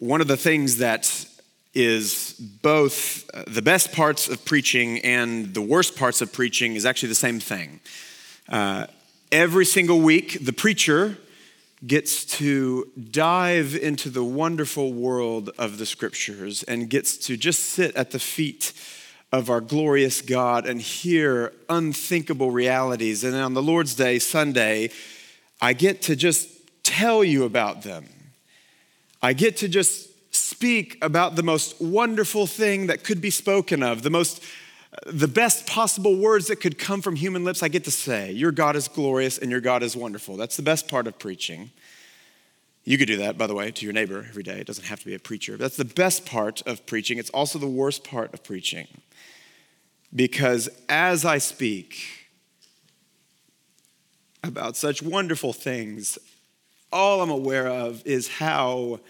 one of the things that is both the best parts of preaching and the worst parts of preaching is actually the same thing. Uh, every single week, the preacher gets to dive into the wonderful world of the scriptures and gets to just sit at the feet of our glorious God and hear unthinkable realities. And on the Lord's Day, Sunday, I get to just tell you about them. I get to just speak about the most wonderful thing that could be spoken of, the most the best possible words that could come from human lips I get to say. Your God is glorious and your God is wonderful. That's the best part of preaching. You could do that, by the way, to your neighbor every day. It doesn't have to be a preacher. That's the best part of preaching. It's also the worst part of preaching. Because as I speak about such wonderful things, all I'm aware of is how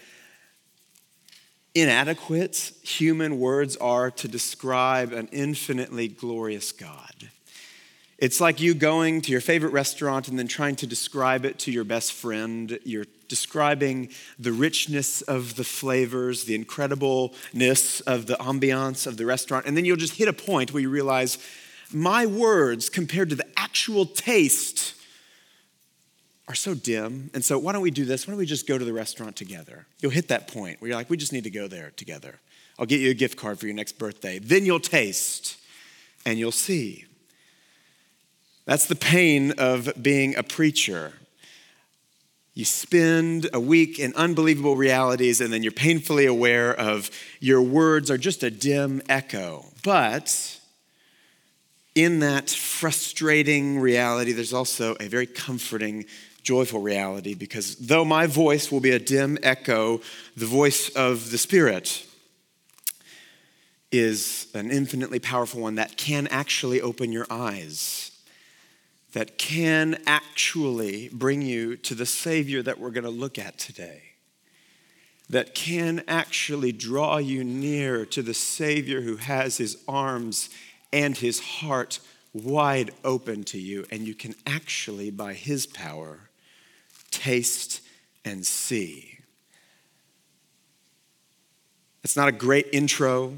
inadequate human words are to describe an infinitely glorious God. It's like you going to your favorite restaurant and then trying to describe it to your best friend. You're describing the richness of the flavors, the incredibleness of the ambiance of the restaurant, and then you'll just hit a point where you realize my words compared to the actual taste are so dim. And so, why don't we do this? Why don't we just go to the restaurant together? You'll hit that point where you're like, we just need to go there together. I'll get you a gift card for your next birthday. Then you'll taste and you'll see. That's the pain of being a preacher. You spend a week in unbelievable realities, and then you're painfully aware of your words are just a dim echo. But in that frustrating reality, there's also a very comforting joyful reality because though my voice will be a dim echo, the voice of the Spirit is an infinitely powerful one that can actually open your eyes, that can actually bring you to the Savior that we're going to look at today, that can actually draw you near to the Savior who has his arms and his heart wide open to you, and you can actually, by his power, taste, and see. It's not a great intro,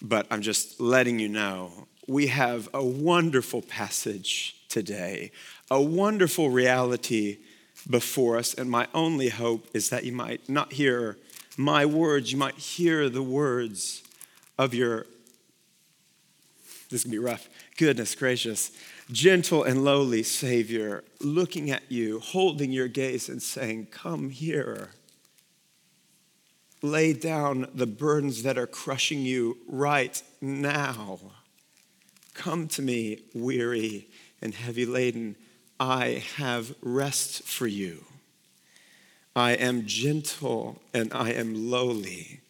but I'm just letting you know we have a wonderful passage today, a wonderful reality before us. And my only hope is that you might not hear my words, you might hear the words of your, this is gonna be rough, goodness gracious, gentle and lowly Savior looking at you, holding your gaze, and saying, Come here. Lay down the burdens that are crushing you right now. Come to me, weary and heavy laden. I have rest for you. I am gentle and I am lowly.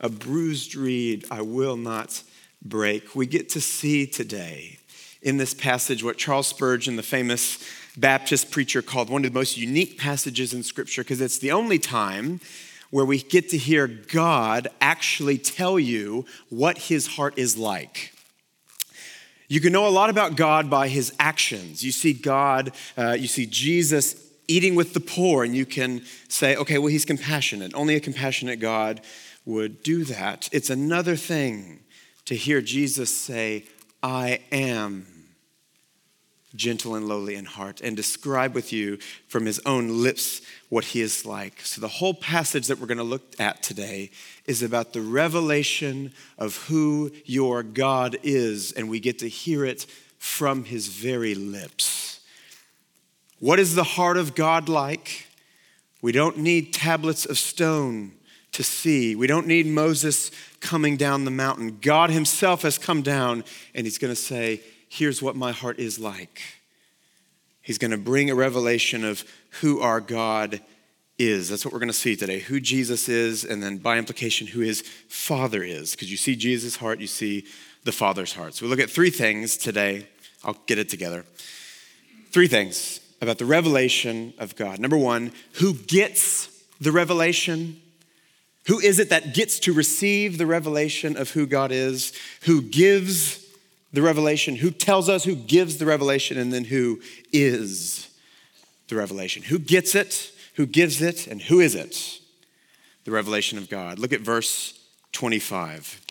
A bruised reed I will not break. We get to see today in this passage what Charles Spurgeon, the famous Baptist preacher, called one of the most unique passages in Scripture because it's the only time where we get to hear God actually tell you what his heart is like. You can know a lot about God by his actions. You see God, uh, you see Jesus eating with the poor, and you can say, okay, well, he's compassionate. Only a compassionate God would do that. It's another thing to hear Jesus say, I am gentle and lowly in heart, and describe with you from his own lips what he is like. So, the whole passage that we're going to look at today is about the revelation of who your God is, and we get to hear it from his very lips. What is the heart of God like? We don't need tablets of stone to see. We don't need Moses coming down the mountain. God Himself has come down and He's going to say, here's what my heart is like. He's going to bring a revelation of who our God is. That's what we're going to see today who Jesus is, and then by implication, who his Father is. Because you see Jesus' heart, you see the Father's heart. So we look at three things today. I'll get it together. Three things about the revelation of God. Number one, who gets the revelation? Who is it that gets to receive the revelation of who God is? Who gives the revelation, who tells us, who gives the revelation, and then who is the revelation. Who gets it, who gives it, and who is it? the revelation of God. Look at verse 25.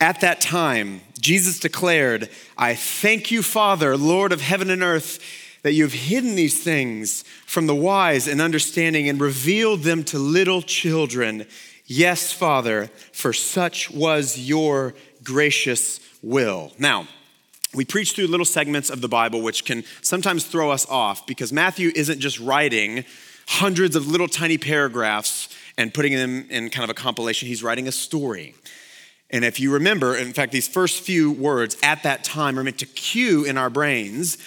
At that time, Jesus declared, I thank you, Father, Lord of heaven and earth, that you have hidden these things from the wise and understanding and revealed them to little children. Yes, Father, for such was your gracious will. Now, we preach through little segments of the Bible, which can sometimes throw us off because Matthew isn't just writing hundreds of little tiny paragraphs and putting them in kind of a compilation, he's writing a story. And if you remember, in fact, these first few words at that time are meant to cue in our brains.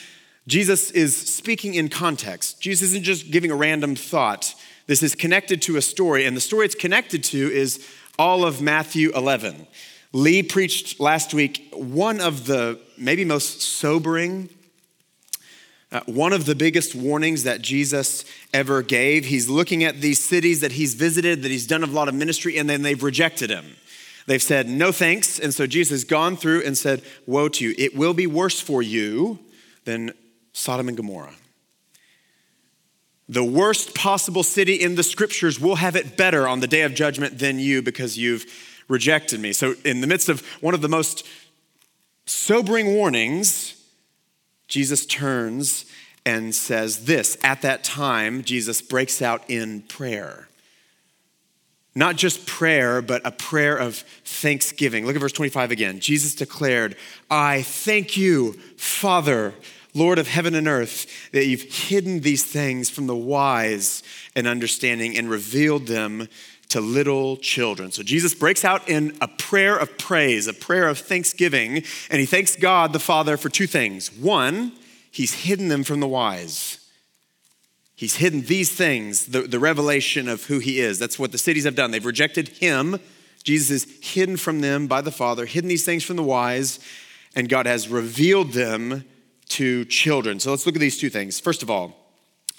Jesus is speaking in context. Jesus isn't just giving a random thought. This is connected to a story, and the story it's connected to is all of Matthew 11. Lee preached last week one of the maybe most sobering, uh, one of the biggest warnings that Jesus ever gave. He's looking at these cities that he's visited, that he's done a lot of ministry, and then they've rejected him. They've said, no thanks. And so Jesus has gone through and said, Woe to you. It will be worse for you than Sodom and Gomorrah. The worst possible city in the scriptures will have it better on the day of judgment than you because you've rejected me. So, in the midst of one of the most sobering warnings, Jesus turns and says this. At that time, Jesus breaks out in prayer. Not just prayer, but a prayer of thanksgiving. Look at verse 25 again. Jesus declared, I thank you, Father, Lord of heaven and earth, that you've hidden these things from the wise and understanding and revealed them to little children. So Jesus breaks out in a prayer of praise, a prayer of thanksgiving, and he thanks God the Father for two things. One, he's hidden them from the wise. He's hidden these things, the, the revelation of who he is. That's what the cities have done. They've rejected him. Jesus is hidden from them by the Father, hidden these things from the wise, and God has revealed them to children. So let's look at these two things. First of all,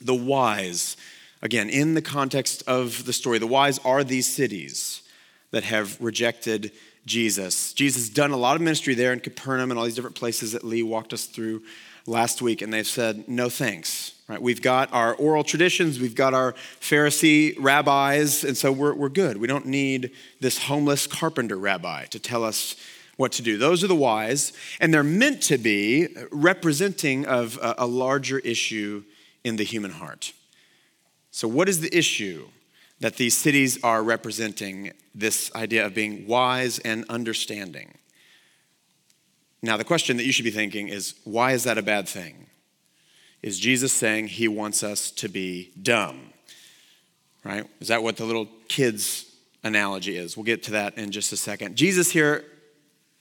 the wise. Again, in the context of the story, the wise are these cities that have rejected Jesus. Jesus has done a lot of ministry there in Capernaum and all these different places that Lee walked us through last week, and they've said, no thanks. Right? We've got our oral traditions, we've got our Pharisee rabbis, and so we're, we're good. We don't need this homeless carpenter rabbi to tell us what to do. Those are the wise, and they're meant to be representing of a, a larger issue in the human heart. So, what is the issue that these cities are representing? This idea of being wise and understanding. Now, the question that you should be thinking is why is that a bad thing? Is Jesus saying he wants us to be dumb? Right? Is that what the little kids analogy is? We'll get to that in just a second. Jesus here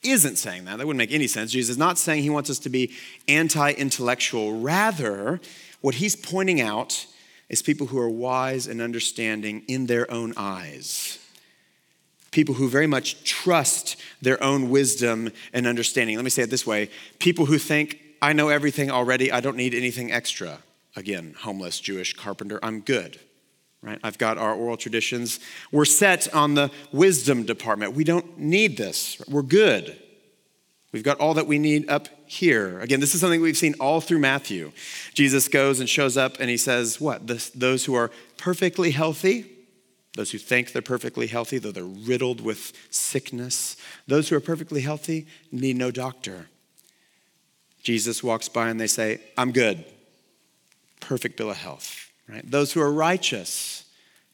isn't saying that. That wouldn't make any sense. Jesus is not saying he wants us to be anti intellectual. Rather, what he's pointing out is people who are wise and understanding in their own eyes. People who very much trust their own wisdom and understanding. Let me say it this way people who think I know everything already. I don't need anything extra. Again, homeless Jewish carpenter, I'm good. Right? I've got our oral traditions. We're set on the wisdom department. We don't need this. We're good. We've got all that we need up here. Again, this is something we've seen all through Matthew. Jesus goes and shows up and he says, What? those who are perfectly healthy, those who think they're perfectly healthy, though they're riddled with sickness, those who are perfectly healthy need no doctor. Jesus walks by and they say, I'm good. Perfect bill of health, right? Those who are righteous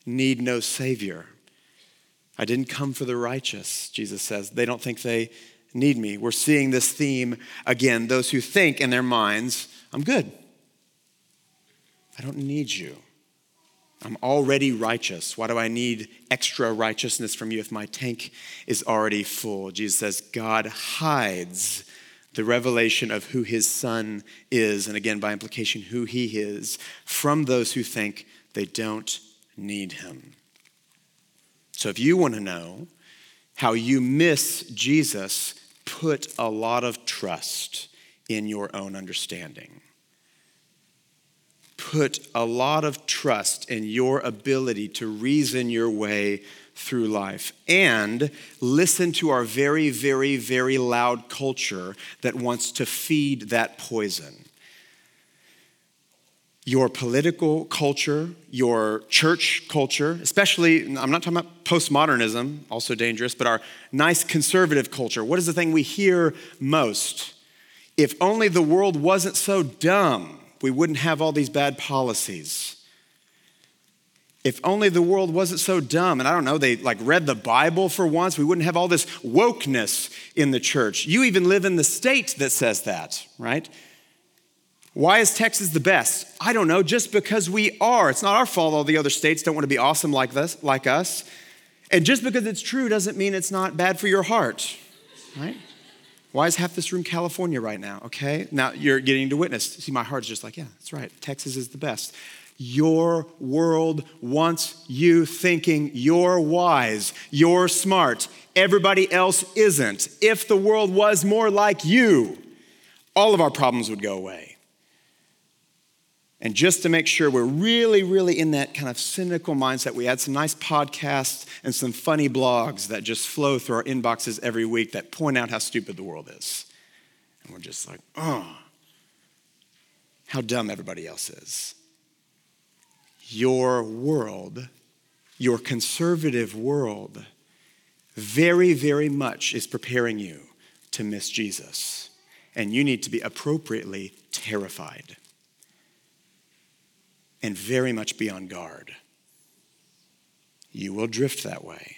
need no savior. I didn't come for the righteous, Jesus says. They don't think they need me. We're seeing this theme again. Those who think in their minds, I'm good. I don't need you. I'm already righteous. Why do I need extra righteousness from you if my tank is already full? Jesus says, God hides the revelation of who his son is, and again, by implication, who he is, from those who think they don't need him. So if you want to know how you miss Jesus, put a lot of trust in your own understanding. Put a lot of trust in your ability to reason your way through life and listen to our very, very, very loud culture that wants to feed that poison. your political culture, your church culture, especially, I'm not talking about postmodernism, also dangerous, but our nice conservative culture. What is the thing we hear most? If only the world wasn't so dumb, we wouldn't have all these bad policies. If only the world wasn't so dumb, and I don't know, they like read the Bible for once, we wouldn't have all this wokeness in the church. You even live in the state that says that, right? Why is Texas the best? I don't know, just because we are. It's not our fault all the other states don't want to be awesome like this, like us. And just because it's true doesn't mean it's not bad for your heart, right? Why is half this room California right now? Okay, now you're getting to witness. See, my heart's just like, yeah, that's right. Texas is the best. Your world wants you thinking you're wise, you're smart. Everybody else isn't. If the world was more like you, all of our problems would go away. And just to make sure we're really, really in that kind of cynical mindset, we add some nice podcasts and some funny blogs that just flow through our inboxes every week that point out how stupid the world is. And we're just like, oh, how dumb everybody else is. Your world, your conservative world, very, very much is preparing you to miss Jesus. And you need to be appropriately terrified and very much be on guard. You will drift that way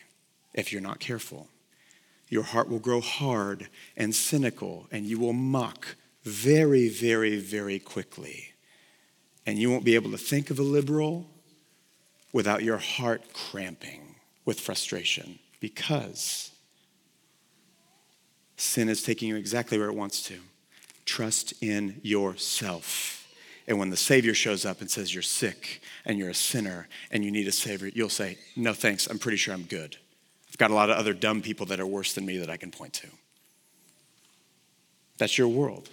if you're not careful. Your heart will grow hard and cynical, and you will mock very, very, very quickly. And you won't be able to think of a liberal without your heart cramping with frustration because sin is taking you exactly where it wants to. Trust in yourself. And when the Savior shows up and says you're sick and you're a sinner and you need a Savior, you'll say, No thanks, I'm pretty sure I'm good. I've got a lot of other dumb people that are worse than me that I can point to. That's your world.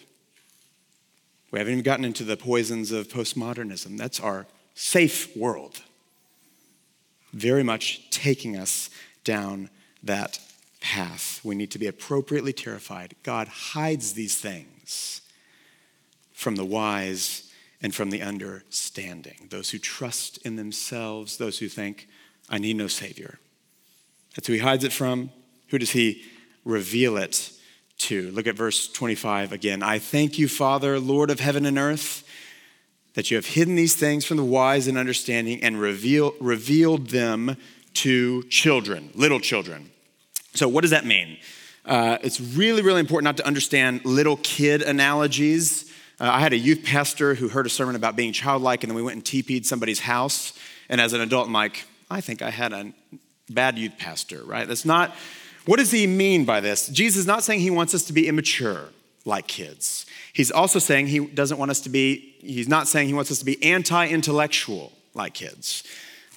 We haven't even gotten into the poisons of postmodernism. That's our safe world. Very much taking us down that path. We need to be appropriately terrified. God hides these things from the wise and from the understanding. Those who trust in themselves, those who think, I need no Savior. That's who he hides it from. Who does he reveal it to? Look at verse 25 again. I thank you, Father, Lord of heaven and earth, that you have hidden these things from the wise and understanding and reveal, revealed them to children, little children. So, what does that mean? Uh, it's really, really important not to understand little kid analogies uh, I had a youth pastor who heard a sermon about being childlike, and then we went and TP'd somebody's house. And as an adult, I'm like, I think I had a bad youth pastor, right? That's not, what does he mean by this? Jesus is not saying he wants us to be immature like kids. He's also saying he doesn't want us to be, he's not saying he wants us to be anti intellectual like kids.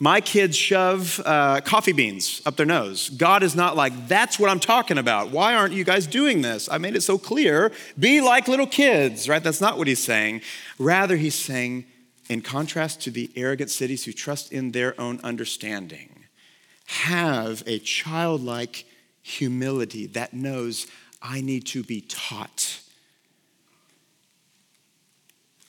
My kids shove uh, coffee beans up their nose. God is not like, that's what I'm talking about. Why aren't you guys doing this? I made it so clear. Be like little kids, right? That's not what he's saying. Rather, he's saying, in contrast to the arrogant cities who trust in their own understanding, have a childlike humility that knows I need to be taught.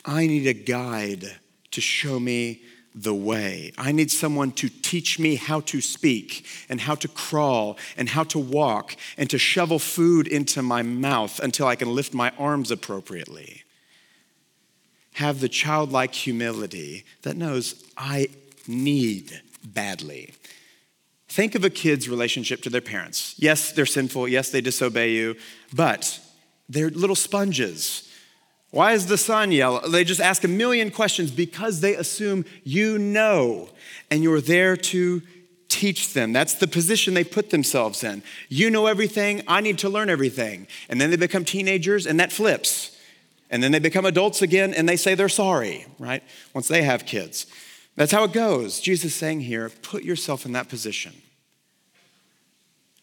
I need a guide to show me the way. I need someone to teach me how to speak and how to crawl and how to walk and to shovel food into my mouth until I can lift my arms appropriately. Have the childlike humility that knows I need badly. Think of a kid's relationship to their parents. Yes, they're sinful. Yes, they disobey you, but they're little sponges why is the sun yellow? They just ask a million questions because they assume you know and you're there to teach them. That's the position they put themselves in. You know everything, I need to learn everything. And then they become teenagers and that flips. And then they become adults again and they say they're sorry, right? Once they have kids. That's how it goes. Jesus is saying here, put yourself in that position.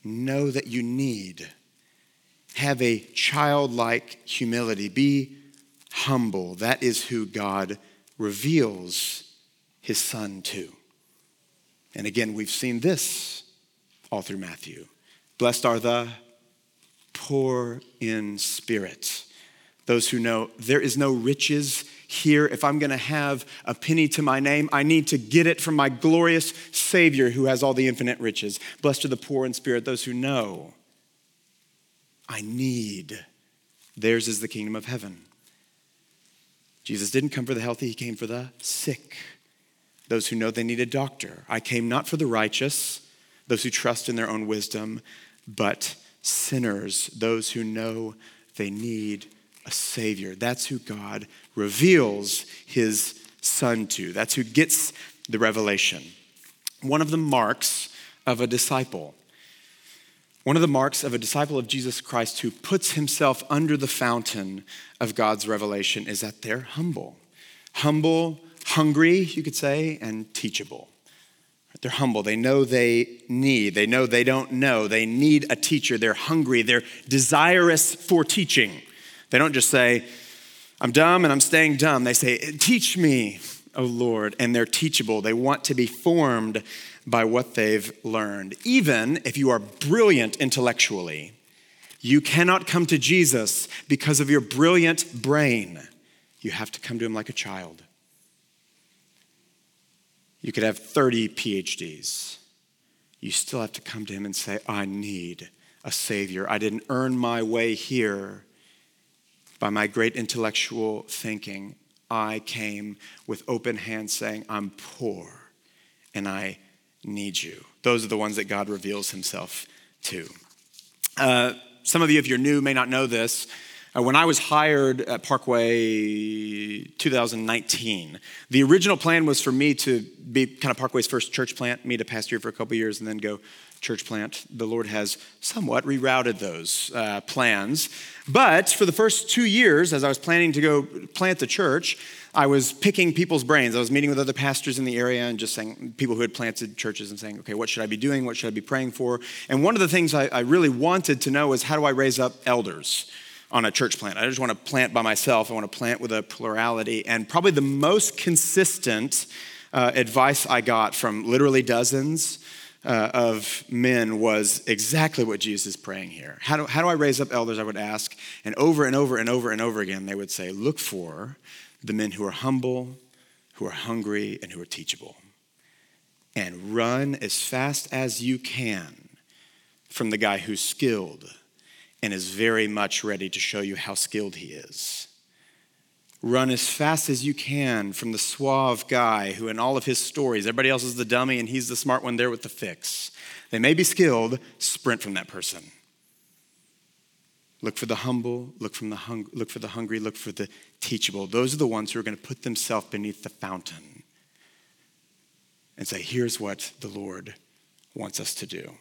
Know that you need. Have a childlike humility. Be humble. That is who God reveals his son to. And again, we've seen this all through Matthew. Blessed are the poor in spirit, those who know there is no riches here, if I'm going to have a penny to my name, I need to get it from my glorious Savior who has all the infinite riches. Blessed are the poor in spirit, those who know I need. Theirs is the kingdom of heaven. Jesus didn't come for the healthy, he came for the sick, those who know they need a doctor. I came not for the righteous, those who trust in their own wisdom, but sinners, those who know they need a Savior. That's who God reveals His Son to. That's who gets the revelation. One of the marks of a disciple. One of the marks of a disciple of Jesus Christ who puts himself under the fountain of God's revelation is that they're humble. Humble, hungry, you could say, and teachable. They're humble. They know they need. They know they don't know. They need a teacher. They're hungry. They're desirous for teaching. They don't just say, I'm dumb and I'm staying dumb. They say, Teach me, O Lord. And they're teachable. They want to be formed by what they've learned. Even if you are brilliant intellectually, you cannot come to Jesus because of your brilliant brain. You have to come to him like a child. You could have 30 PhDs. You still have to come to him and say, I need a Savior. I didn't earn my way here by my great intellectual thinking. I came with open hands saying, I'm poor and I need you. Those are the ones that God reveals himself to. Uh, some of you, if you're new, may not know this. Uh, when I was hired at Parkway 2019, the original plan was for me to be kind of Parkway's first church plant, me to pastor here for a couple years, and then go church plant. The Lord has somewhat rerouted those uh, plans. But for the first two years, as I was planning to go plant the church, I was picking people's brains. I was meeting with other pastors in the area and just saying, people who had planted churches and saying, okay, what should I be doing? What should I be praying for? And one of the things I, I really wanted to know was how do I raise up elders? on a church plant. I just want to plant by myself. I want to plant with a plurality. And probably the most consistent uh, advice I got from literally dozens uh, of men was exactly what Jesus is praying here. How do, how do I raise up elders? I would ask. And over and over and over and over again, they would say, Look for the men who are humble, who are hungry, and who are teachable. And run as fast as you can from the guy who's skilled and is very much ready to show you how skilled he is. Run as fast as you can from the suave guy who, in all of his stories, everybody else is the dummy and he's the smart one there with the fix. They may be skilled, sprint from that person. Look for the humble, look, from the hung, look for the hungry, look for the teachable. Those are the ones who are going to put themselves beneath the fountain and say, here's what the Lord wants us to do.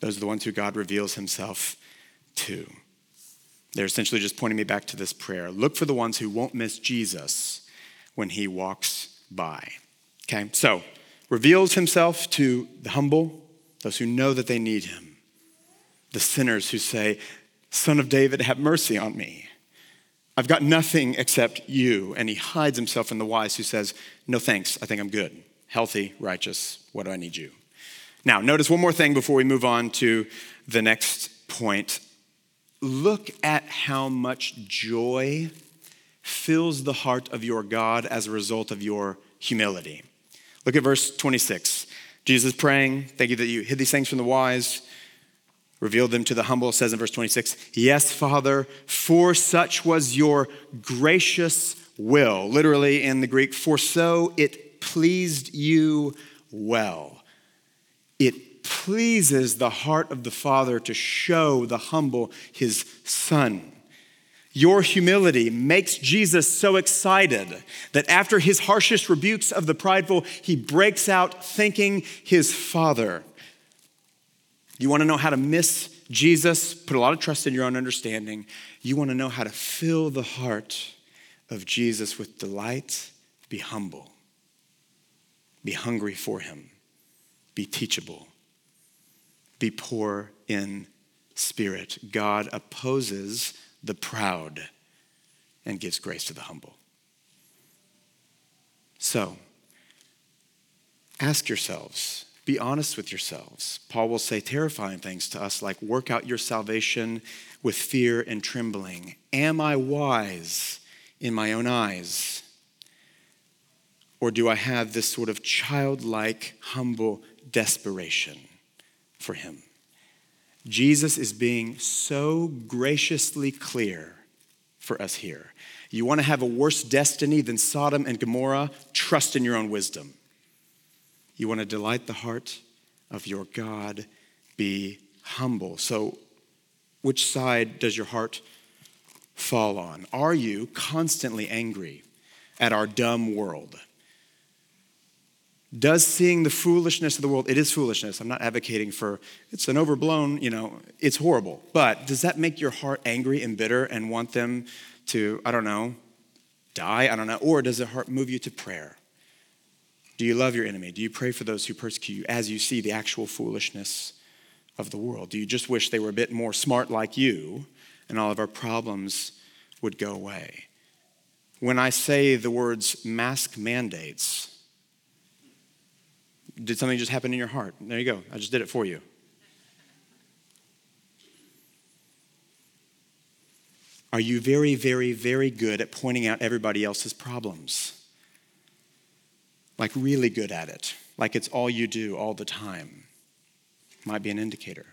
Those are the ones who God reveals himself to. They're essentially just pointing me back to this prayer. Look for the ones who won't miss Jesus when he walks by. Okay, so reveals himself to the humble, those who know that they need him, the sinners who say, Son of David, have mercy on me. I've got nothing except you. And he hides himself in the wise who says, No thanks, I think I'm good, healthy, righteous. What do I need you? Now, notice one more thing before we move on to the next point. Look at how much joy fills the heart of your God as a result of your humility. Look at verse 26. Jesus praying, Thank you that you hid these things from the wise revealed them to the humble, says in verse 26, Yes, Father, for such was your gracious will. Literally in the Greek, for so it pleased you well. It pleases the heart of the Father to show the humble his Son. Your humility makes Jesus so excited that after his harshest rebukes of the prideful, he breaks out thanking his Father. You want to know how to miss Jesus? Put a lot of trust in your own understanding. You want to know how to fill the heart of Jesus with delight? Be humble. Be hungry for him. Be teachable. Be poor in spirit. God opposes the proud and gives grace to the humble. So, ask yourselves be honest with yourselves. Paul will say terrifying things to us like, work out your salvation with fear and trembling. Am I wise in my own eyes? Or do I have this sort of childlike, humble desperation for him? Jesus is being so graciously clear for us here. You want to have a worse destiny than Sodom and Gomorrah? Trust in your own wisdom. You want to delight the heart of your God? Be humble. So, which side does your heart fall on? Are you constantly angry at our dumb world? Does seeing the foolishness of the world, it is foolishness. I'm not advocating for it's an overblown, you know, it's horrible. But does that make your heart angry and bitter and want them to, I don't know, die? I don't know. Or does the heart move you to prayer? Do you love your enemy? Do you pray for those who persecute you as you see the actual foolishness of the world? Do you just wish they were a bit more smart like you and all of our problems would go away? When I say the words mask mandates, did something just happen in your heart? There you go. I just did it for you. Are you very, very, very good at pointing out everybody else's problems? Like, really good at it, like it's all you do all the time. Might be an indicator.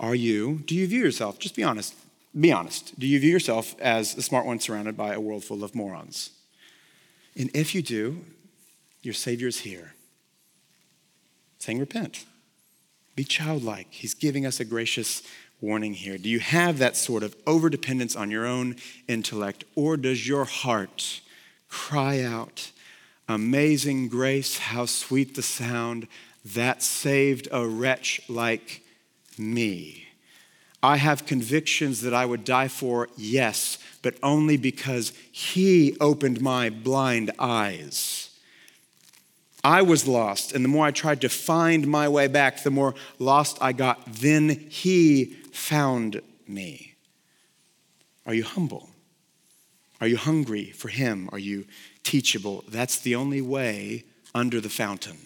Are you, do you view yourself, just be honest, be honest, do you view yourself as a smart one surrounded by a world full of morons? And if you do, your Savior's here saying, Repent. Be childlike. He's giving us a gracious warning here. Do you have that sort of overdependence on your own intellect, or does your heart cry out, Amazing grace, how sweet the sound that saved a wretch like me? I have convictions that I would die for, yes, but only because He opened my blind eyes. I was lost, and the more I tried to find my way back, the more lost I got. Then He found me. Are you humble? Are you hungry for Him? Are you teachable? That's the only way under the fountain.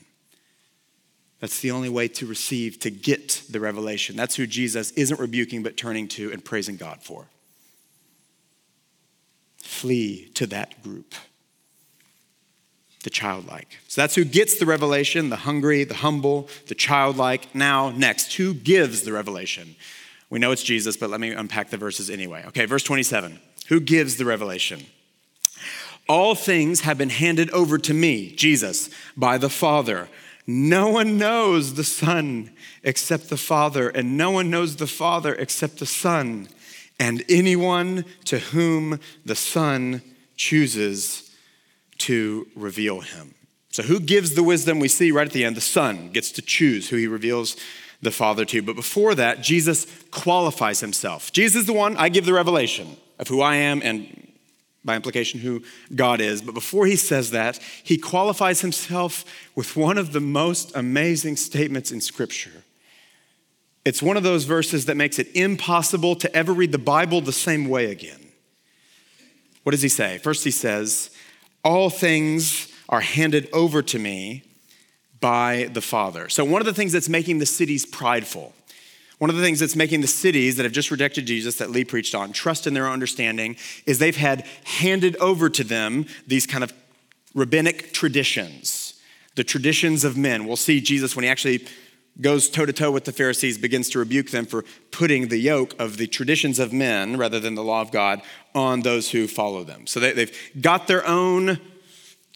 That's the only way to receive, to get the revelation. That's who Jesus isn't rebuking, but turning to and praising God for. Flee to that group the childlike. So that's who gets the revelation the hungry, the humble, the childlike. Now, next, who gives the revelation? We know it's Jesus, but let me unpack the verses anyway. Okay, verse 27. Who gives the revelation? All things have been handed over to me, Jesus, by the Father. No one knows the Son except the Father, and no one knows the Father except the Son, and anyone to whom the Son chooses to reveal him. So, who gives the wisdom? We see right at the end, the Son gets to choose who he reveals the Father to. But before that, Jesus qualifies himself. Jesus is the one, I give the revelation of who I am and by implication who God is. But before he says that, he qualifies himself with one of the most amazing statements in Scripture. It's one of those verses that makes it impossible to ever read the Bible the same way again. What does he say? First, he says, all things are handed over to me by the Father. So, one of the things that's making the cities prideful, one of the things that's making the cities that have just rejected Jesus that Lee preached on trust in their understanding is they've had handed over to them these kind of rabbinic traditions, the traditions of men. We'll see Jesus when he actually goes toe to toe with the Pharisees, begins to rebuke them for putting the yoke of the traditions of men rather than the law of God on those who follow them. So they, have got their own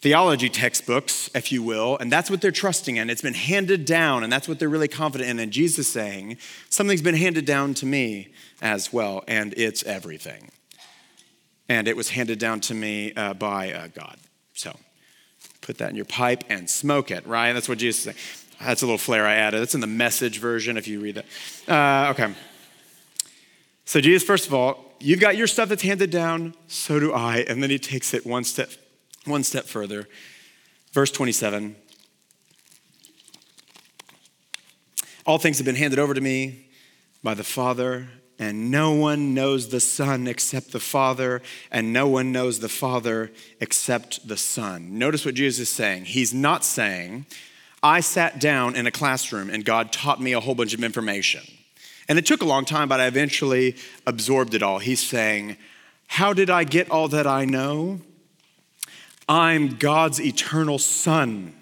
theology textbooks, if you will, and that's what they're trusting in. It's been handed down, and that's what they're really confident in. And Jesus is saying, Something's been handed down to me as well, and it's everything. And it was handed down to me uh, by uh, God. So put that in your pipe and smoke it, right? That's what Jesus is saying. That's a little flair I added. That's in the message version if you read that. Uh, okay. So, Jesus, first of all, you've got your stuff that's handed down, so do I. And then he takes it one step, one step further. Verse 27 All things have been handed over to me by the Father, and no one knows the Son except the Father, and no one knows the Father except the Son. Notice what Jesus is saying. He's not saying, I sat down in a classroom and God taught me a whole bunch of information. And it took a long time, but I eventually absorbed it all. He's saying, How did I get all that I know? I'm God's eternal Son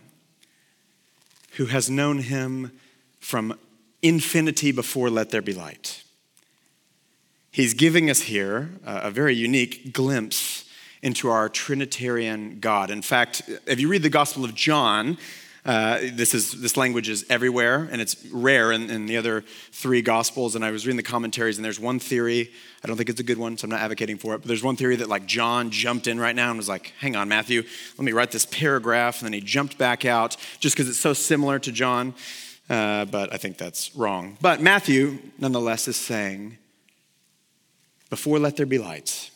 who has known him from infinity before let there be light. He's giving us here a very unique glimpse into our Trinitarian God. In fact, if you read the Gospel of John, uh, this is this language is everywhere, and it's rare in, in, the other three gospels. And I was reading the commentaries, and there's one theory. I don't think it's a good one, so I'm not advocating for it. But there's one theory that like John jumped in right now and was like, "Hang on, Matthew, let me write this paragraph," and then he jumped back out just because it's so similar to John. Uh, but I think that's wrong. But Matthew, nonetheless, is saying, "Before let there be light."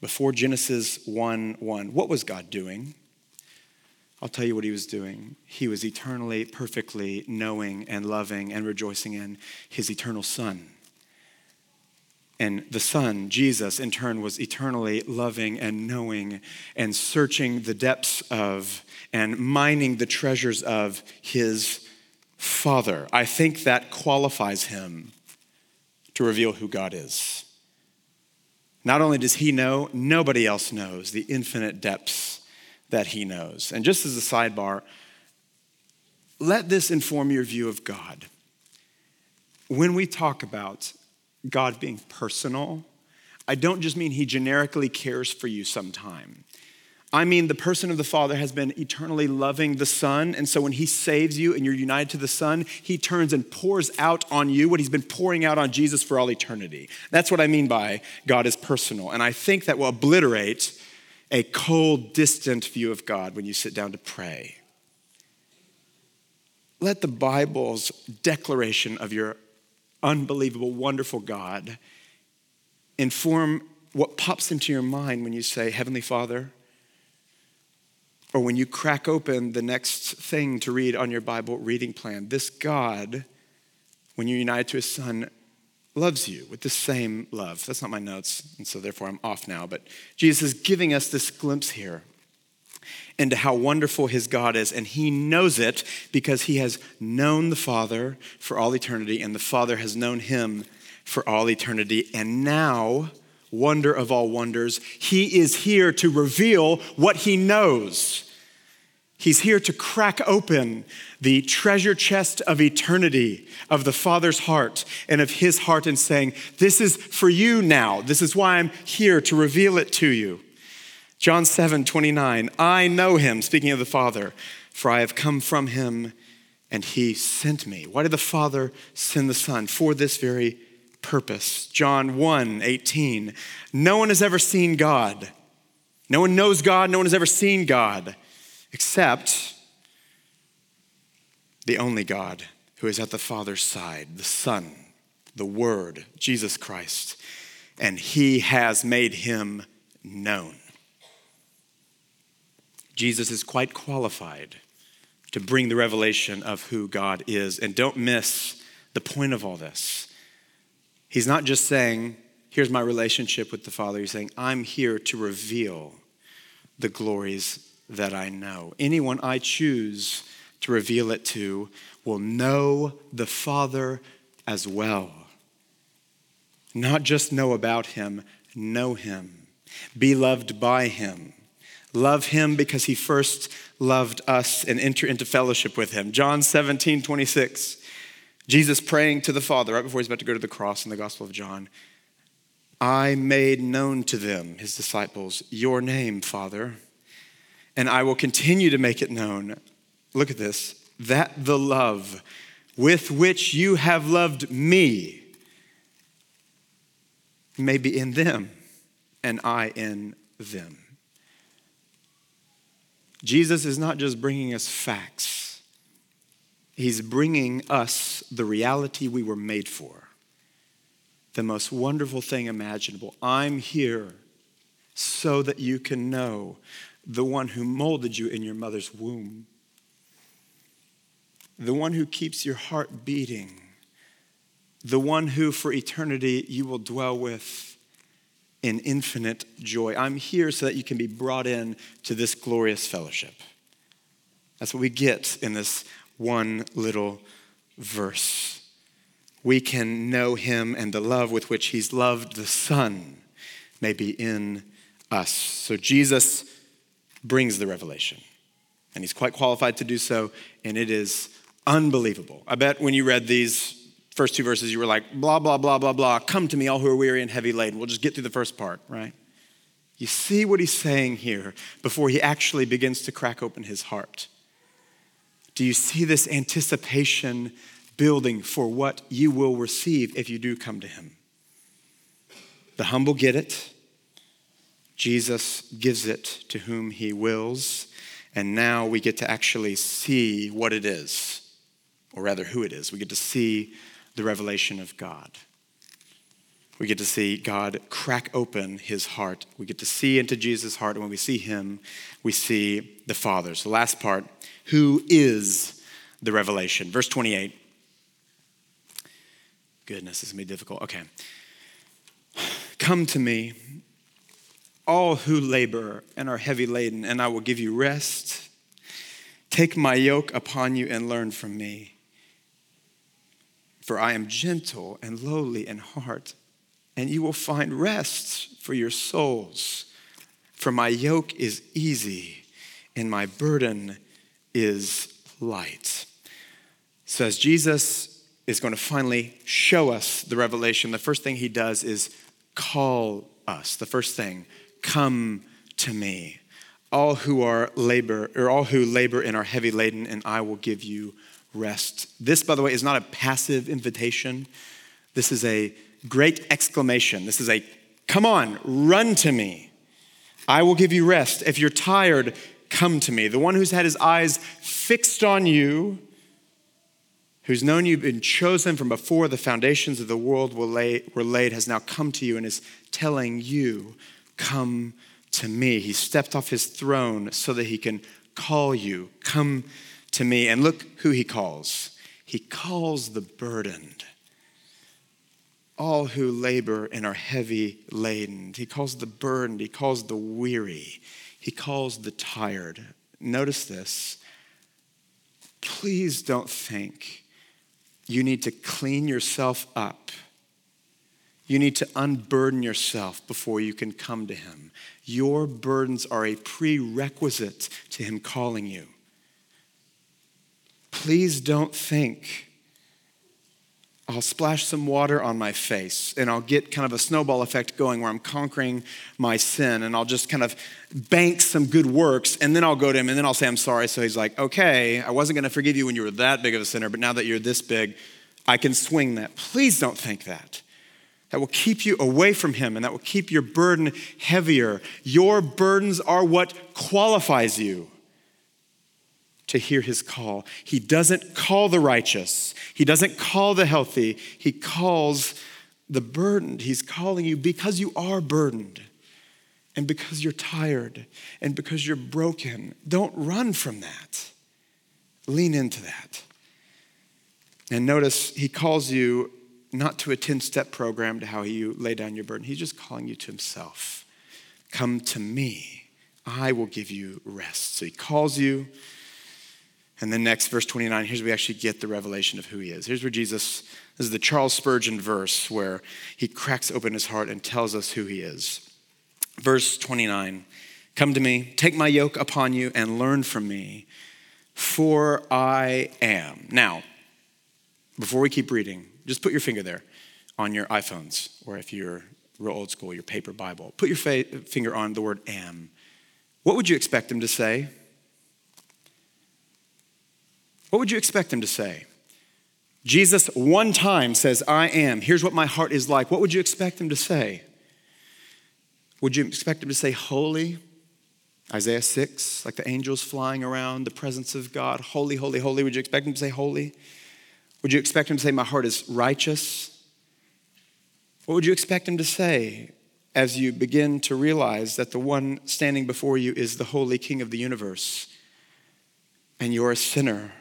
Before Genesis 1 1, what was God doing? I'll tell you what he was doing. He was eternally, perfectly knowing and loving and rejoicing in his eternal Son. And the Son, Jesus, in turn, was eternally loving and knowing and searching the depths of and mining the treasures of his Father. I think that qualifies him to reveal who God is. Not only does he know, nobody else knows the infinite depths that he knows. And just as a sidebar, let this inform your view of God. When we talk about God being personal, I don't just mean he generically cares for you sometime. I mean, the person of the Father has been eternally loving the Son. And so when He saves you and you're united to the Son, He turns and pours out on you what He's been pouring out on Jesus for all eternity. That's what I mean by God is personal. And I think that will obliterate a cold, distant view of God when you sit down to pray. Let the Bible's declaration of your unbelievable, wonderful God inform what pops into your mind when you say, Heavenly Father, or when you crack open the next thing to read on your Bible reading plan. This God, when you're united to his Son, loves you with the same love. That's not my notes, and so therefore I'm off now. But Jesus is giving us this glimpse here into how wonderful his God is, and he knows it because he has known the Father for all eternity, and the Father has known him for all eternity. And now, wonder of all wonders, he is here to reveal what he knows. He's here to crack open the treasure chest of eternity of the Father's heart and of His heart and saying, This is for you now. This is why I'm here to reveal it to you. John 7 29, I know Him, speaking of the Father, for I have come from Him and He sent me. Why did the Father send the Son? For this very purpose. John 1 18, no one has ever seen God. No one knows God. No one has ever seen God except the only God who is at the Father's side, the Son, the Word, Jesus Christ, and He has made Him known. Jesus is quite qualified to bring the revelation of who God is. And don't miss the point of all this. He's not just saying, Here's my relationship with the Father. He's saying, I'm here to reveal the glories that I know. Anyone I choose to reveal it to will know the Father as well. Not just know about him, know him, be loved by him. Love him because he first loved us and enter into fellowship with him. John 17, 26. Jesus praying to the Father right before he's about to go to the cross in the Gospel of John. I made known to them, his disciples, your name, Father and I will continue to make it known. Look at this that the love with which you have loved me may be in them and I in them. Jesus is not just bringing us facts, He's bringing us the reality we were made for. The most wonderful thing imaginable. I'm here so that you can know the one who molded you in your mother's womb, the one who keeps your heart beating, the one who for eternity you will dwell with in infinite joy. I'm here so that you can be brought in to this glorious fellowship. That's what we get in this one little verse. We can know him and the love with which he's loved the Son may be in us. So Jesus brings the revelation, and he's quite qualified to do so, and it is unbelievable. I bet when you read these first two verses, you were like, blah, blah, blah, blah, blah, come to me, all who are weary and heavy laden. We'll just get through the first part, right? You see what he's saying here before he actually begins to crack open his heart. Do you see this anticipation building for what you will receive if you do come to him? The humble get it. Jesus gives it to whom he wills. And now we get to actually see what it is, or rather, who it is. We get to see the revelation of God. We get to see God crack open his heart. We get to see into Jesus' heart. And when we see him, we see the Father. So, last part who is the revelation? Verse 28. Goodness, this is going to be difficult. Okay. Come to me, all who labor and are heavy laden, and I will give you rest. Take my yoke upon you and learn from me. For I am gentle and lowly in heart, and you will find rest for your souls. For my yoke is easy and my burden is light. So, as Jesus is going to finally show us the revelation, the first thing he does is call us. The first thing, come to me. All who are labor, or all who labor and are heavy laden, and I will give you rest. This, by the way, is not a passive invitation. This is a great exclamation. This is a come on, run to me. I will give you rest. If you're tired, come to me. The one who's had his eyes fixed on you who's known you've been chosen from before the foundations of the world were laid, has now come to you and is telling you, Come to me. He stepped off his throne so that he can call you, Come to me. And look who he calls. He calls the burdened, all who labor and are heavy laden. He calls the burdened, he calls the weary, he calls the tired. Notice this. Please don't think you need to clean yourself up. You need to unburden yourself before you can come to Him. Your burdens are a prerequisite to Him calling you. Please don't think I'll splash some water on my face and I'll get kind of a snowball effect going where I'm conquering my sin and I'll just kind of bank some good works and then I'll go to him and then I'll say, I'm sorry. So he's like, okay, I wasn't going to forgive you when you were that big of a sinner, but now that you're this big, I can swing that. Please don't think that. That will keep you away from him and that will keep your burden heavier. Your burdens are what qualifies you to hear his call. He doesn't call the righteous, he doesn't call the healthy, he calls the burdened. He's calling you because you are burdened and because you're tired and because you're broken. Don't run from that. Lean into that. And notice he calls you not to a 10 step program to how you lay down your burden. He's just calling you to himself. Come to me. I will give you rest. So he calls you and then next, verse 29, here's where we actually get the revelation of who he is. Here's where Jesus, this is the Charles Spurgeon verse where he cracks open his heart and tells us who he is. Verse 29 Come to me, take my yoke upon you, and learn from me, for I am. Now, before we keep reading, just put your finger there on your iPhones, or if you're real old school, your paper Bible. Put your fa- finger on the word am. What would you expect him to say? What would you expect him to say? Jesus one time says, I am. Here's what my heart is like. What would you expect him to say? Would you expect him to say, Holy? Isaiah 6, like the angels flying around the presence of God. Holy, holy, holy. Would you expect him to say, Holy? Would you expect him to say, My heart is righteous? What would you expect him to say as you begin to realize that the one standing before you is the holy King of the universe and you're a sinner?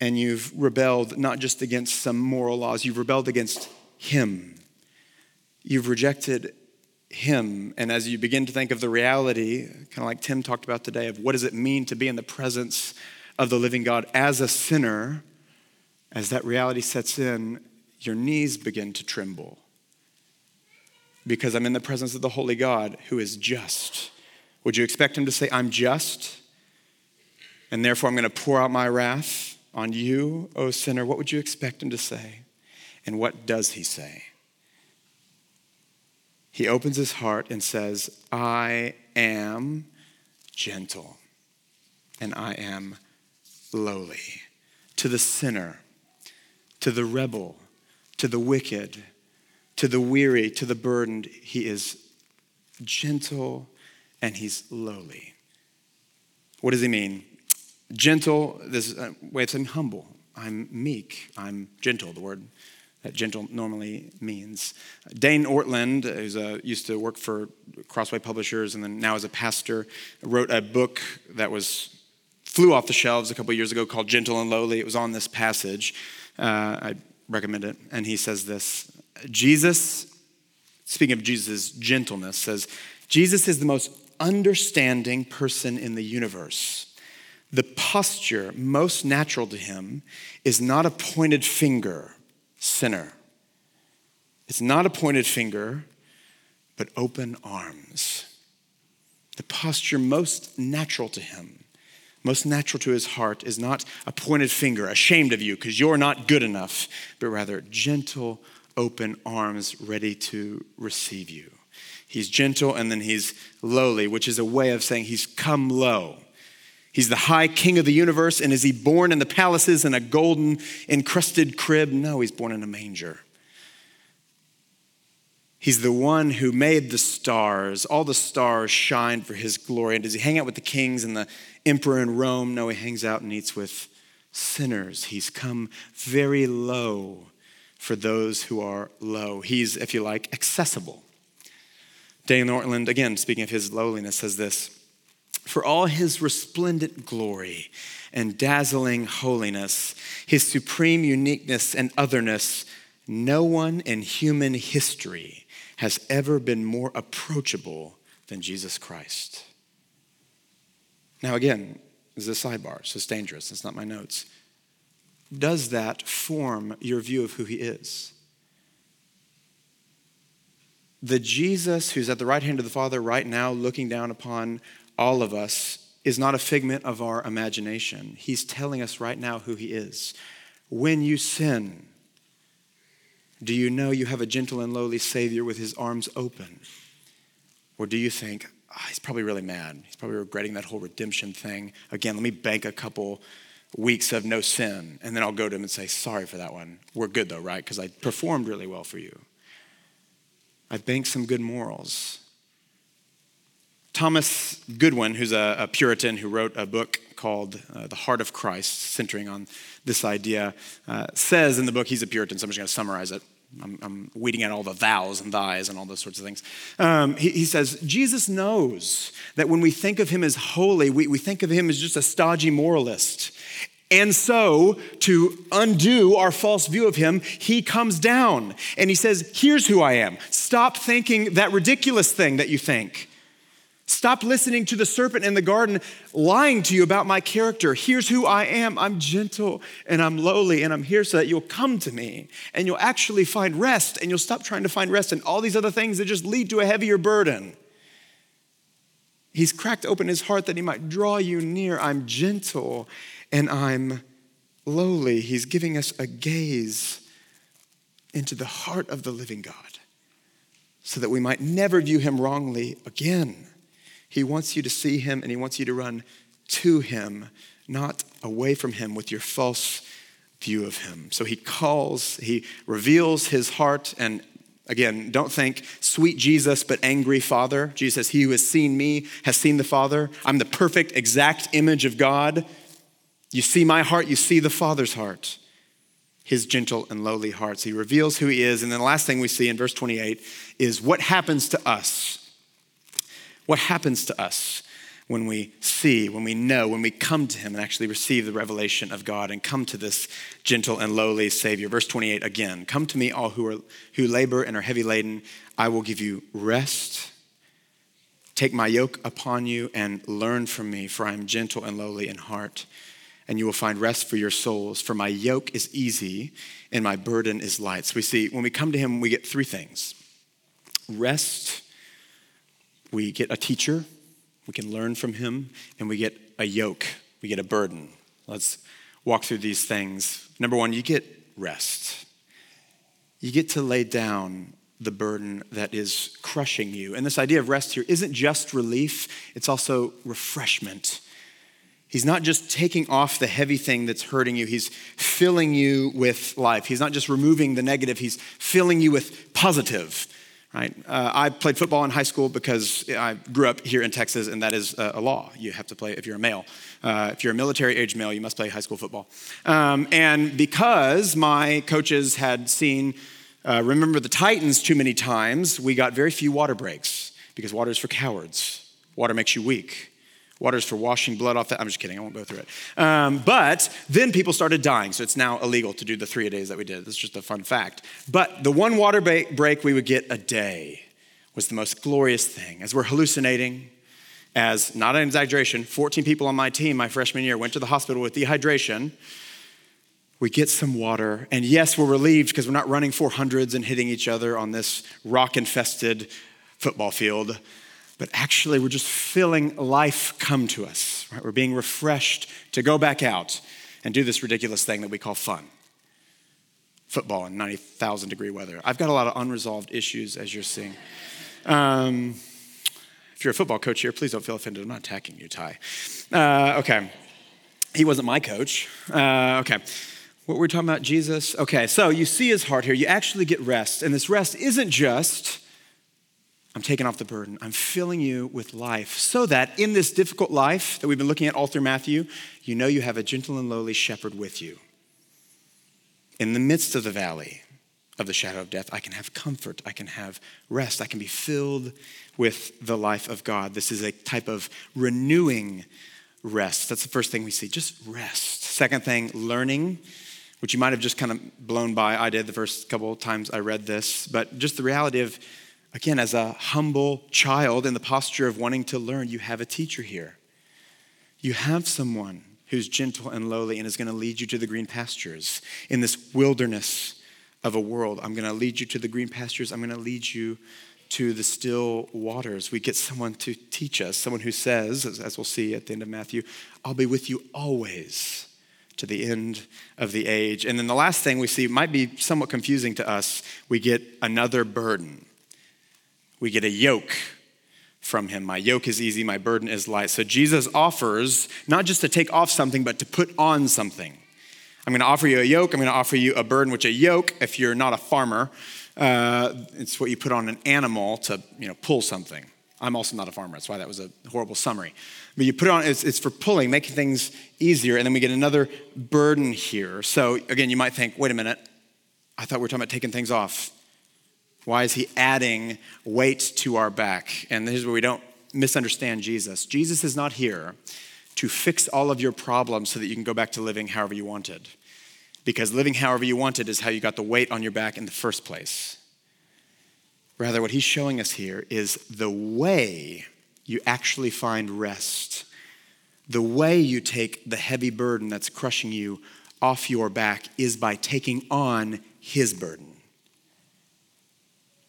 and you've rebelled not just against some moral laws, you've rebelled against Him. You've rejected Him. And as you begin to think of the reality, kind of like Tim talked about today, of what does it mean to be in the presence of the living God as a sinner, as that reality sets in, your knees begin to tremble. because I'm in the presence of the Holy God who is just. Would you expect him to say, I'm just, and therefore I'm going to pour out my wrath on you, O sinner? What would you expect him to say? And what does he say? He opens his heart and says, I am gentle and I am lowly. To the sinner, to the rebel, to the wicked, to the weary, to the burdened, he is gentle and he's lowly. What does he mean? Gentle, this is a way of saying humble. I'm meek. I'm gentle, the word that gentle normally means. Dane Ortlund, uh, who uh, used to work for Crossway Publishers and then now is a pastor, wrote a book that was flew off the shelves a couple years ago called Gentle and Lowly. It was on this passage. Uh, I recommend it. And he says this Jesus, speaking of Jesus' gentleness, says, Jesus is the most understanding person in the universe. The posture most natural to him is not a pointed finger sinner. It's not a pointed finger, but open arms. The posture most natural to him, most natural to his heart, is not a pointed finger, ashamed of you because you're not good enough, but rather gentle, open arms ready to receive you. He's gentle and then he's lowly, which is a way of saying he's come low. He's the high king of the universe, and is he born in the palaces in a golden encrusted crib? No, he's born in a manger. He's the one who made the stars. All the stars shine for his glory. And does he hang out with the kings and the emperor in Rome? No, he hangs out and eats with sinners. He's come very low for those who are low. He's, if you like, accessible. Dane Ortlund, again, speaking of his lowliness, says this for all his resplendent glory and dazzling holiness, his supreme uniqueness and otherness, no one in human history has ever been more approachable than Jesus Christ. Now, again, this is a sidebar, so it's dangerous. It's not my notes. Does that form your view of who he is? The Jesus who's at the right hand of the Father right now, looking down upon all of us is not a figment of our imagination. He's telling us right now who He is. When you sin, do you know you have a gentle and lowly Savior with His arms open? Or do you think, oh, He's probably really mad? He's probably regretting that whole redemption thing. Again, let me bank a couple weeks of no sin, and then I'll go to Him and say, Sorry for that one. We're good though, right? Because I performed really well for you. I banked some good morals. Thomas Goodwin, who's a, a, Puritan who wrote a book called uh, The Heart of Christ, centering on this idea, uh, says in the book, he's a Puritan, so I'm just going to summarize it. I'm, I'm, weeding out all the thous and thys and all those sorts of things. Um, he, he, says, Jesus knows that when we think of him as holy, we, we think of him as just a stodgy moralist. And so, to undo our false view of him, he comes down and he says, Here's who I am. Stop thinking that ridiculous thing that you think. Stop listening to the serpent in the garden lying to you about my character. Here's who I am I'm gentle and I'm lowly, and I'm here so that you'll come to me and you'll actually find rest, and you'll stop trying to find rest in all these other things that just lead to a heavier burden. He's cracked open his heart that he might draw you near. I'm gentle and I'm lowly. He's giving us a gaze into the heart of the living God so that we might never view him wrongly again. He wants you to see him and he wants you to run to him, not away from him with your false view of him. So he calls, he reveals his heart. And again, don't think sweet Jesus, but angry Father. Jesus says, He who has seen me has seen the Father. I'm the perfect, exact image of God. You see my heart, you see the Father's heart, his gentle and lowly hearts. He reveals who he is. And then the last thing we see in verse 28 is what happens to us what happens to us when we see, when we know, when we come to Him and actually receive the revelation of God and come to this gentle and lowly Savior? Verse 28 again Come to me, all who, are, who labor and are heavy laden, I will give you rest. Take my yoke upon you and learn from me, for I am gentle and lowly in heart, and you will find rest for your souls. For my yoke is easy and my burden is light. So we see when we come to Him, we get three things rest, we get a teacher, we can learn from him, and we get a yoke, we get a burden. Let's walk through these things. Number one, you get rest. You get to lay down the burden that is crushing you. And this idea of rest here isn't just relief, it's also refreshment. He's not just taking off the heavy thing that's hurting you, he's filling you with life. He's not just removing the negative, he's filling you with positive. Right? Uh, I played football in high school because I grew up here in Texas, and that is a law. You have to play if you're a male. Uh, if you're a military age male, you must play high school football. Um, and because my coaches had seen uh, remember the Titans too many times, we got very few water breaks because water is for cowards. Water makes you weak. Water is for washing blood off that. I'm just kidding, I won't go through it. Um, but then people started dying, so it's now illegal to do the three a days that we did. That's just a fun fact. But the one water break we would get a day was the most glorious thing. As we're hallucinating, as not an exaggeration, 14 people on my team my freshman year went to the hospital with dehydration we get some water, and yes, we're relieved because we're not running 400s and hitting each other on this rock infested football field, but actually we're just feeling life come to us. Right? We're being refreshed to go back out and do this ridiculous thing that we call fun football in 90,000 degree weather. I've got a lot of unresolved issues, as you're seeing. Um, if you're a football coach here, please don't feel offended. I'm not attacking you, Ty. Uh, okay. He wasn't my coach. Uh, okay. What we're talking about, Jesus? Okay, so you see his heart here. You actually get rest. And this rest isn't just, I'm taking off the burden. I'm filling you with life so that in this difficult life that we've been looking at all through Matthew, you know you have a gentle and lowly shepherd with you. In the midst of the valley of the shadow of death, I can have comfort. I can have rest. I can be filled with the life of God. This is a type of renewing rest. That's the first thing we see. Just rest. Second thing, learning which you might have just kind of blown by. I did the first couple of times I read this, but just the reality of, again, as a humble child in the posture of wanting to learn, you have a teacher here. You have someone who's gentle and lowly and is going to lead you to the green pastures in this wilderness of a world. I'm going to lead you to the green pastures. I'm going to lead you to the still waters. We get someone to teach us, someone who says, as we'll see at the end of Matthew, I'll be with you always to the end of the age. And then the last thing we see might be somewhat confusing to us. We get another burden. We get a yoke from him. My yoke is easy, my burden is light. So Jesus offers not just to take off something, but to put on something. I'm going to offer you a yoke. I'm going to offer you a burden, which a yoke, if you're not a farmer, uh, it's what you put on an animal to you know, pull something. I'm also not a farmer. That's why that was a horrible summary. But you put it on, it's, it's, for pulling, making things easier. And then we get another burden here. So again, you might think, wait a minute, I thought we were talking about taking things off. Why is he adding weight to our back? And this is where we don't misunderstand Jesus. Jesus is not here to fix all of your problems so that you can go back to living however you wanted. Because living however you wanted is how you got the weight on your back in the first place. Rather, what he's showing us here is the way you actually find rest, the way you take the heavy burden that's crushing you off your back is by taking on his burden.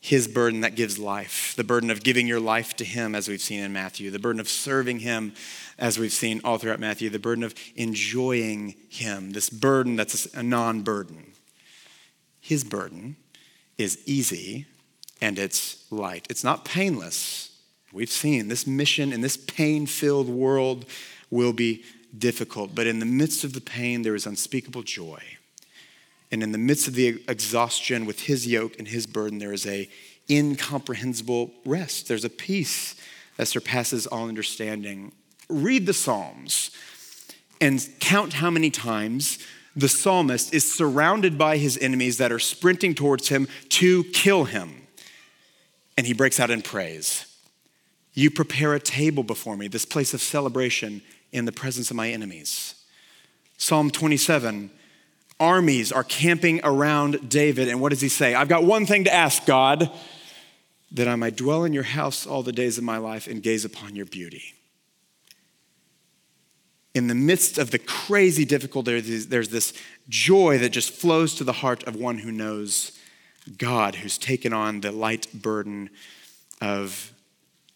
His burden that gives life, the burden of giving your life to Him, as we've seen in Matthew, the burden of serving Him, as we've seen all throughout Matthew, the burden of enjoying Him, this burden that's a non burden. His burden is easy and it's light. It's not painless. We've seen this mission in this pain filled world will be difficult, but in the midst of the pain, there is unspeakable joy. And in the midst of the exhaustion with his yoke and his burden, there is a incomprehensible rest. There's a peace that surpasses all understanding. Read the Psalms and count how many times the psalmist is surrounded by his enemies that are sprinting towards him to kill him and he breaks out in praise. You prepare a table before me, this place of celebration in the presence of my enemies. Psalm 27 armies are camping around David, and what does he say? I've got one thing to ask, God, that I might dwell in your house all the days of my life and gaze upon your beauty. In the midst of the crazy difficulty, there's this joy that just flows to the heart of one who knows God who's taken on the light burden of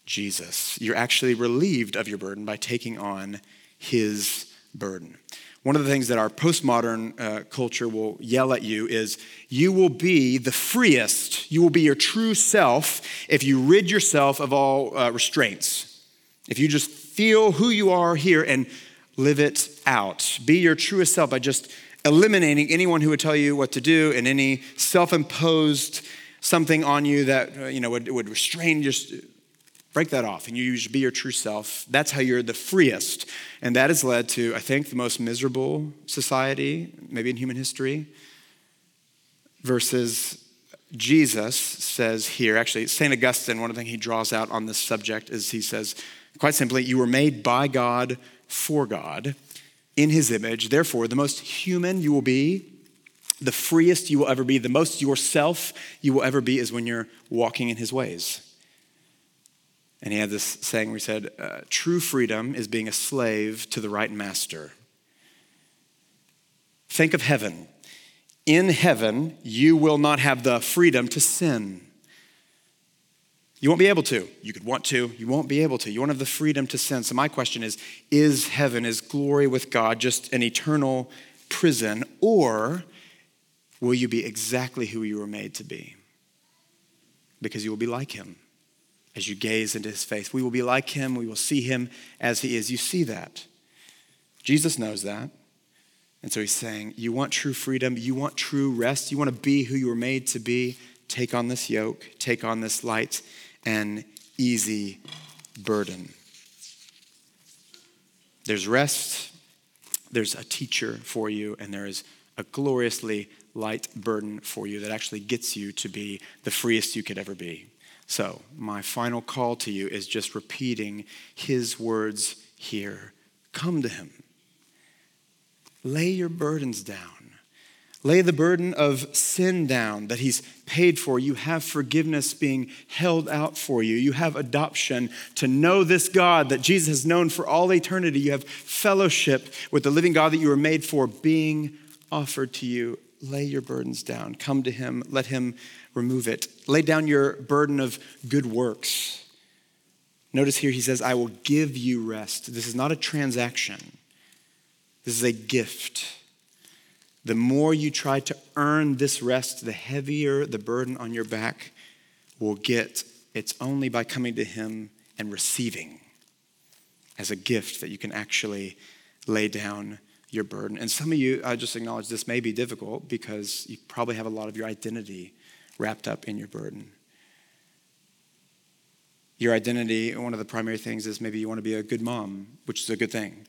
Jesus. You're actually relieved of your burden by taking on his burden. One of the things that our postmodern uh, culture will yell at you is you will be the freest, you will be your true self if you rid yourself of all uh, restraints. If you just feel who you are here and live it out. Be your truest self by just eliminating anyone who would tell you what to do and any self imposed something on you that uh, you know, would, would restrain your Break that off and you should be your true self. That's how you're the freest. And that has led to, I think, the most miserable society, maybe in human history, versus Jesus says here, actually, St. Augustine, one of the things he draws out on this subject is he says, quite simply, you were made by God for God in his image. Therefore, the most human you will be, the freest you will ever be, the most yourself you will ever be is when you're walking in his ways. And he had this saying where he said, uh, True freedom is being a slave to the right master. Think of heaven. In heaven, you will not have the freedom to sin. You won't be able to. You could want to, you won't be able to. You won't have the freedom to sin. So, my question is Is heaven, is glory with God just an eternal prison, or will you be exactly who you were made to be? Because you will be like him as you gaze into his face. We will be like him, we will see him as he is. You see that. Jesus knows that. And so he's saying, You want true freedom, you want true rest, you want to be who you were made to be. Take on this yoke, take on this light and easy burden. There's rest, there's a teacher for you, and there is a gloriously light burden for you that actually gets you to be the freest you could ever be. So, my final call to you is just repeating his words here. Come to him. Lay your burdens down. Lay the burden of sin down that he's paid for. You have forgiveness being held out for you. You have adoption to know this God that Jesus has known for all eternity. You have fellowship with the living God that you were made for being offered to you. Lay your burdens down. Come to him. Let him remove it. Lay down your burden of good works. Notice here he says, I will give you rest. This is not a transaction, this is a gift. The more you try to earn this rest, the heavier the burden on your back will get. It's only by coming to him and receiving as a gift that you can actually lay down your burden. And some of you, I just acknowledge this may be difficult because you probably have a lot of your identity wrapped up in your burden. Your identity, one of the primary things is maybe you want to be a good mom, which is a good thing.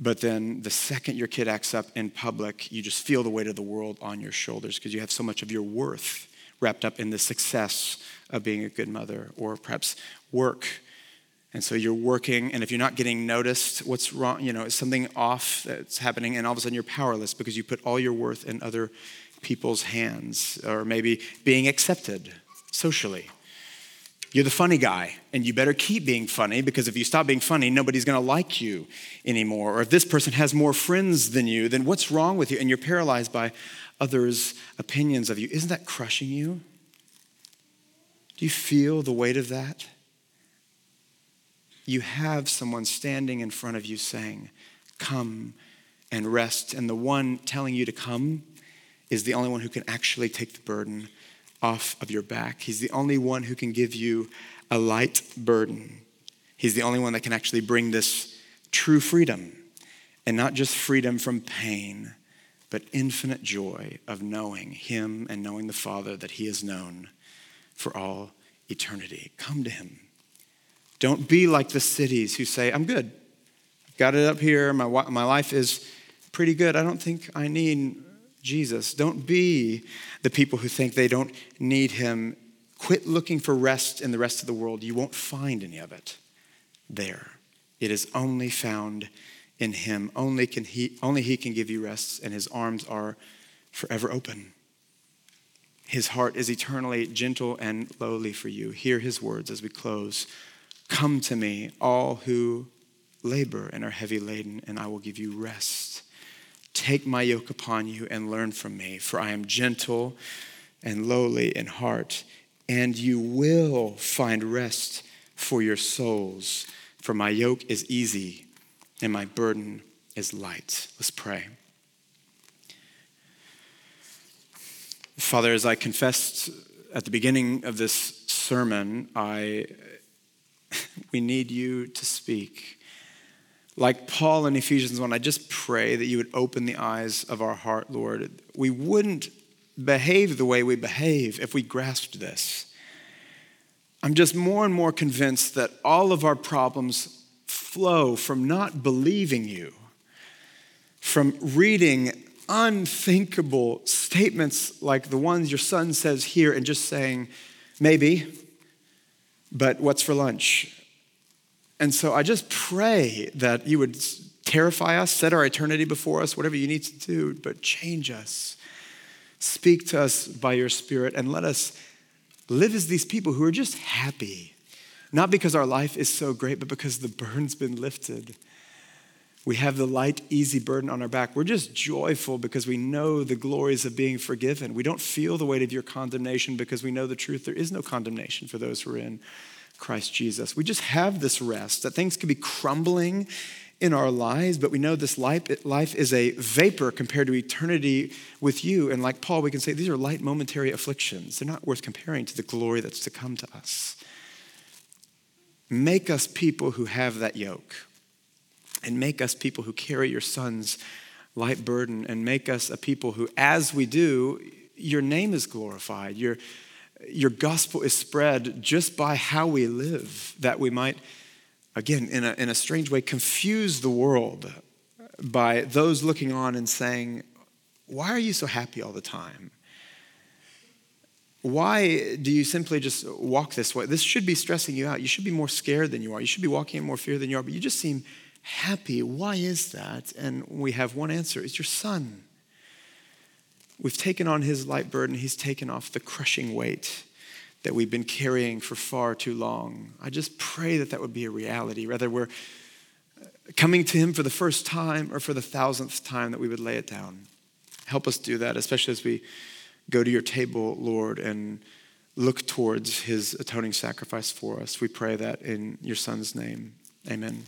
But then the second your kid acts up in public, you just feel the weight of the world on your shoulders because you have so much of your worth wrapped up in the success of being a good mother or perhaps work. And so you're working, and if you're not getting noticed, what's wrong? You know, is something off that's happening, and all of a sudden you're powerless because you put all your worth in other people's hands, or maybe being accepted socially. You're the funny guy, and you better keep being funny because if you stop being funny, nobody's gonna like you anymore. Or if this person has more friends than you, then what's wrong with you? And you're paralyzed by others' opinions of you. Isn't that crushing you? Do you feel the weight of that? You have someone standing in front of you saying, Come and rest. And the one telling you to come is the only one who can actually take the burden off of your back. He's the only one who can give you a light burden. He's the only one that can actually bring this true freedom, and not just freedom from pain, but infinite joy of knowing Him and knowing the Father that He has known for all eternity. Come to Him. Don't be like the cities who say, I'm good. I've got it up here. My, my life is pretty good. I don't think I need Jesus. Don't be the people who think they don't need him. Quit looking for rest in the rest of the world. You won't find any of it there. It is only found in him. Only, can he, only he can give you rest, and his arms are forever open. His heart is eternally gentle and lowly for you. Hear his words as we close. Come to me, all who labor and are heavy laden, and I will give you rest. Take my yoke upon you and learn from me, for I am gentle and lowly in heart, and you will find rest for your souls. For my yoke is easy and my burden is light. Let's pray. Father, as I confessed at the beginning of this sermon, I, we need you to speak. Like Paul in Ephesians 1, I just pray that you would open the eyes of our heart, Lord. We wouldn't behave the way we behave if we grasped this. I'm just more and more convinced that all of our problems flow from not believing you, from reading unthinkable statements like the ones your son says here and just saying, maybe, but what's for lunch? And so I just pray that you would terrify us, set our eternity before us, whatever you need to do, but change us. Speak to us by your Spirit and let us live as these people who are just happy, not because our life is so great, but because the burden's been lifted. We have the light, easy burden on our back. We're just joyful because we know the glories of being forgiven. We don't feel the weight of your condemnation because we know the truth. There is no condemnation for those who are in Christ Jesus. We just have this rest that things could be crumbling in our lives, but we know this life, life is a vapor compared to eternity with you. And like Paul, we can say these are light momentary afflictions. They're not worth comparing to the glory that's to come to us. Make us people who have that yoke, and make us people who carry your son's light burden, and make us a people who, as we do, your name is glorified. Your, your gospel is spread just by how we live, that we might again, in a, in a strange way, confuse the world by those looking on and saying, Why are you so happy all the time? Why do you simply just walk this way? This should be stressing you out. You should be more scared than you are. You should be walking in more fear than you are, but you just seem happy. Why is that? And we have one answer it's your son. We've taken on his light burden, he's taken off the crushing weight that we've been carrying for far too long. I just pray that that would be a reality. Whether we're uh, coming to Him for the first time or for the thousandth time, that we would lay it down. Help us do that, especially as we go to your table, Lord, and look towards His atoning sacrifice for us. We pray that in your Son's name. Amen.